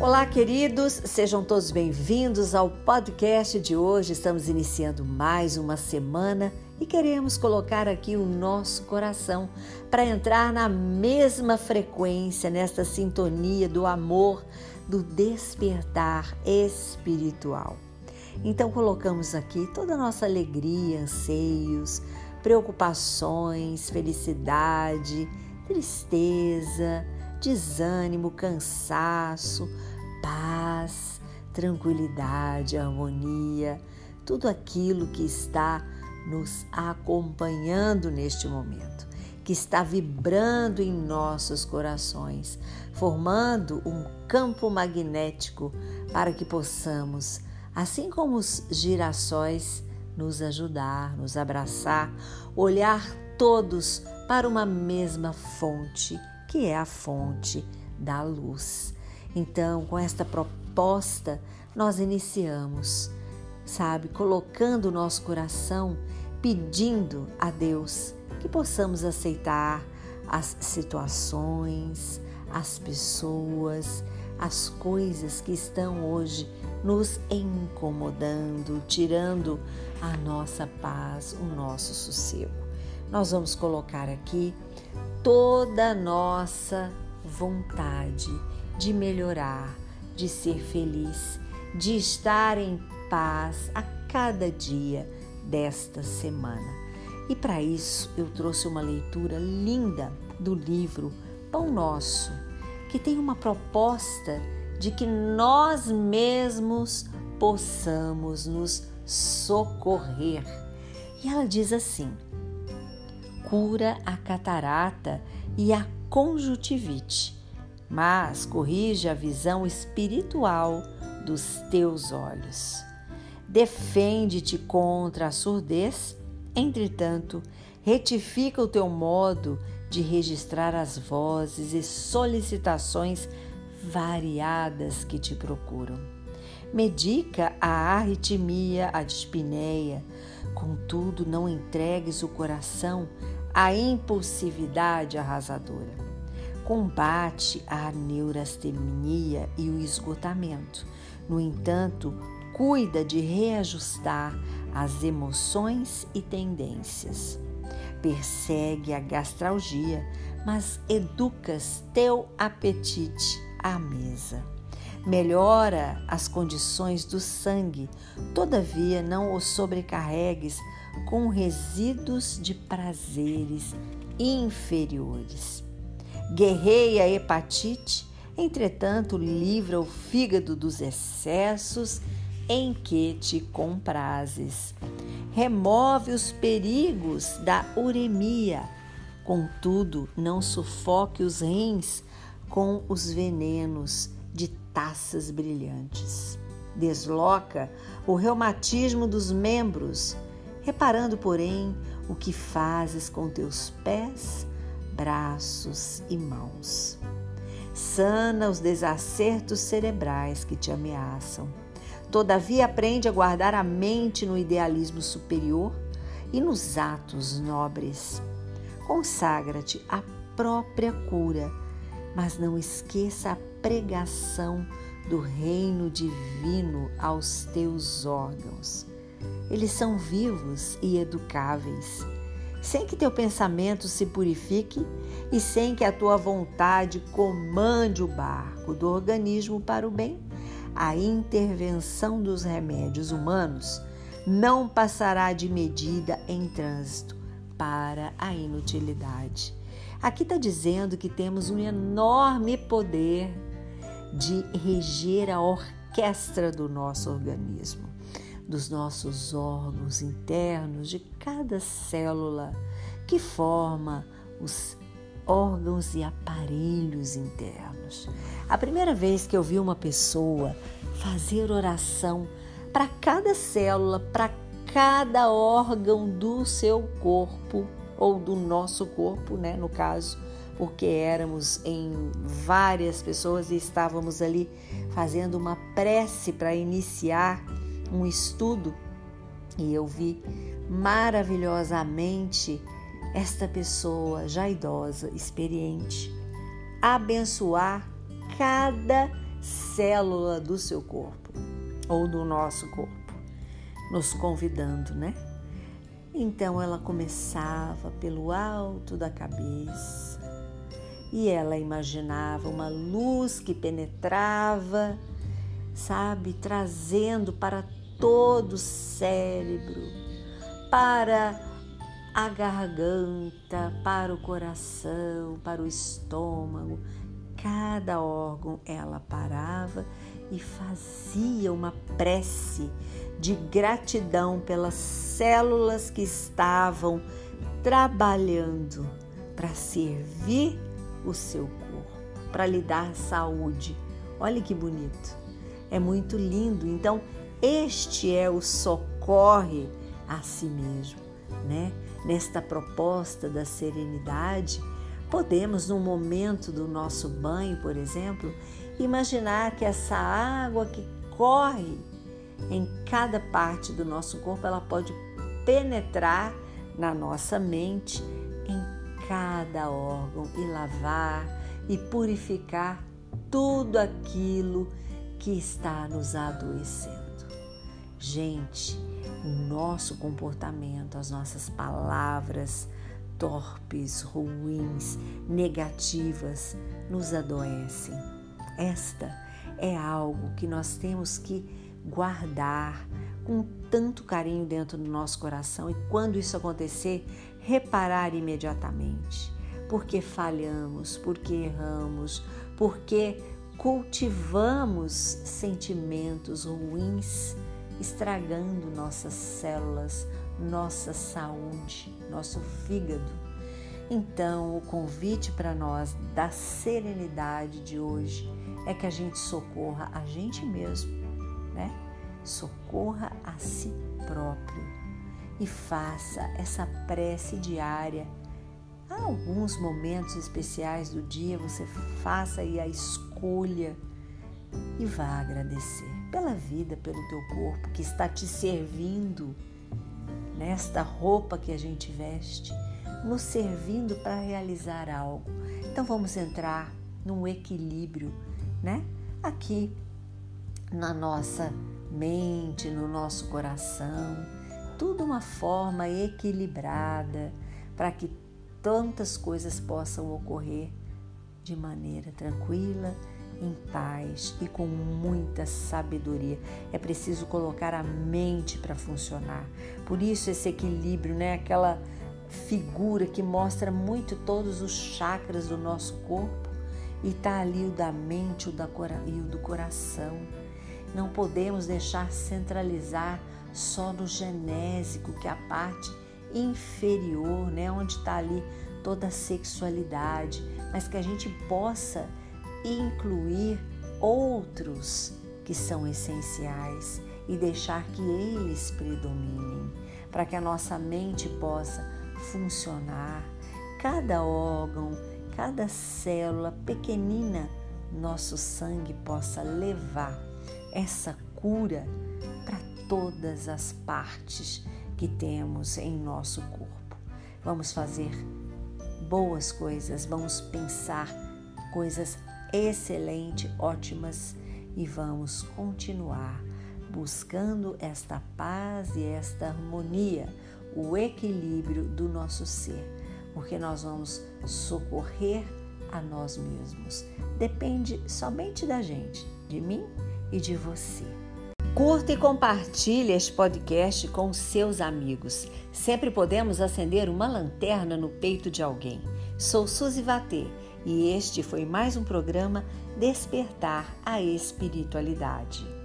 Olá, queridos, sejam todos bem-vindos ao podcast de hoje. Estamos iniciando mais uma semana e queremos colocar aqui o nosso coração para entrar na mesma frequência, nesta sintonia do amor, do despertar espiritual. Então, colocamos aqui toda a nossa alegria, anseios, preocupações, felicidade, tristeza, desânimo, cansaço, paz, tranquilidade, harmonia, tudo aquilo que está nos acompanhando neste momento, que está vibrando em nossos corações, formando um campo magnético para que possamos, assim como os girassóis, nos ajudar, nos abraçar, olhar todos para uma mesma fonte, que é a fonte da luz. Então, com esta proposta, nós iniciamos, sabe, colocando o nosso coração, pedindo a Deus que possamos aceitar as situações, as pessoas, as coisas que estão hoje nos incomodando, tirando a nossa paz, o nosso sossego. Nós vamos colocar aqui toda a nossa vontade de melhorar, de ser feliz, de estar em paz a cada dia desta semana. E para isso eu trouxe uma leitura linda do livro Pão Nosso, que tem uma proposta de que nós mesmos possamos nos socorrer. E ela diz assim: cura a catarata e a conjuntivite mas corrige a visão espiritual dos teus olhos. Defende-te contra a surdez, entretanto, retifica o teu modo de registrar as vozes e solicitações variadas que te procuram. Medica a arritmia, a dispneia, contudo não entregues o coração à impulsividade arrasadora combate a neurastenia e o esgotamento. No entanto, cuida de reajustar as emoções e tendências. Persegue a gastralgia, mas educas teu apetite à mesa. Melhora as condições do sangue, todavia não o sobrecarregues com resíduos de prazeres inferiores guerreia a hepatite, entretanto livra o fígado dos excessos em que te comprases. Remove os perigos da uremia, contudo, não sufoque os rins com os venenos de taças brilhantes. Desloca o reumatismo dos membros, reparando, porém, o que fazes com teus pés braços e mãos. Sana os desacertos cerebrais que te ameaçam. Todavia, aprende a guardar a mente no idealismo superior e nos atos nobres. Consagra-te à própria cura, mas não esqueça a pregação do reino divino aos teus órgãos. Eles são vivos e educáveis sem que teu pensamento se purifique e sem que a tua vontade comande o barco do organismo para o bem, a intervenção dos remédios humanos não passará de medida em trânsito para a inutilidade. Aqui está dizendo que temos um enorme poder de reger a orquestra do nosso organismo dos nossos órgãos internos, de cada célula que forma os órgãos e aparelhos internos. A primeira vez que eu vi uma pessoa fazer oração para cada célula, para cada órgão do seu corpo ou do nosso corpo, né, no caso, porque éramos em várias pessoas e estávamos ali fazendo uma prece para iniciar um estudo e eu vi maravilhosamente esta pessoa já idosa, experiente, abençoar cada célula do seu corpo ou do nosso corpo, nos convidando, né? Então ela começava pelo alto da cabeça e ela imaginava uma luz que penetrava, sabe, trazendo para todo o cérebro, para a garganta, para o coração, para o estômago, cada órgão ela parava e fazia uma prece de gratidão pelas células que estavam trabalhando para servir o seu corpo, para lhe dar saúde. Olha que bonito. É muito lindo. Então, este é o socorre a si mesmo, né? Nesta proposta da serenidade, podemos, no momento do nosso banho, por exemplo, imaginar que essa água que corre em cada parte do nosso corpo, ela pode penetrar na nossa mente, em cada órgão e lavar e purificar tudo aquilo que está nos adoecendo. Gente, o nosso comportamento, as nossas palavras torpes, ruins, negativas nos adoecem. Esta é algo que nós temos que guardar com tanto carinho dentro do nosso coração e quando isso acontecer, reparar imediatamente. Porque falhamos, porque erramos, porque cultivamos sentimentos ruins, estragando nossas células, nossa saúde, nosso fígado. Então, o convite para nós da serenidade de hoje é que a gente socorra a gente mesmo, né? Socorra a si próprio e faça essa prece diária. Há alguns momentos especiais do dia, você faça aí a escolha e vá agradecer pela vida, pelo teu corpo que está te servindo nesta roupa que a gente veste, nos servindo para realizar algo. Então vamos entrar num equilíbrio né? Aqui na nossa mente, no nosso coração, tudo uma forma equilibrada para que tantas coisas possam ocorrer de maneira tranquila, em paz e com muita sabedoria. É preciso colocar a mente para funcionar. Por isso esse equilíbrio, né? Aquela figura que mostra muito todos os chakras do nosso corpo e está ali o da mente o da, e o do coração. Não podemos deixar centralizar só no genésico, que é a parte inferior, né, onde está ali toda a sexualidade, mas que a gente possa incluir outros que são essenciais e deixar que eles predominem, para que a nossa mente possa funcionar, cada órgão, cada célula pequenina, nosso sangue possa levar essa cura para todas as partes que temos em nosso corpo. Vamos fazer boas coisas, vamos pensar coisas excelentes, ótimas e vamos continuar buscando esta paz e esta harmonia, o equilíbrio do nosso ser porque nós vamos socorrer a nós mesmos. Depende somente da gente, de mim e de você. Curta e compartilhe este podcast com seus amigos. Sempre podemos acender uma lanterna no peito de alguém. Sou Suzy Vatê e este foi mais um programa Despertar a Espiritualidade.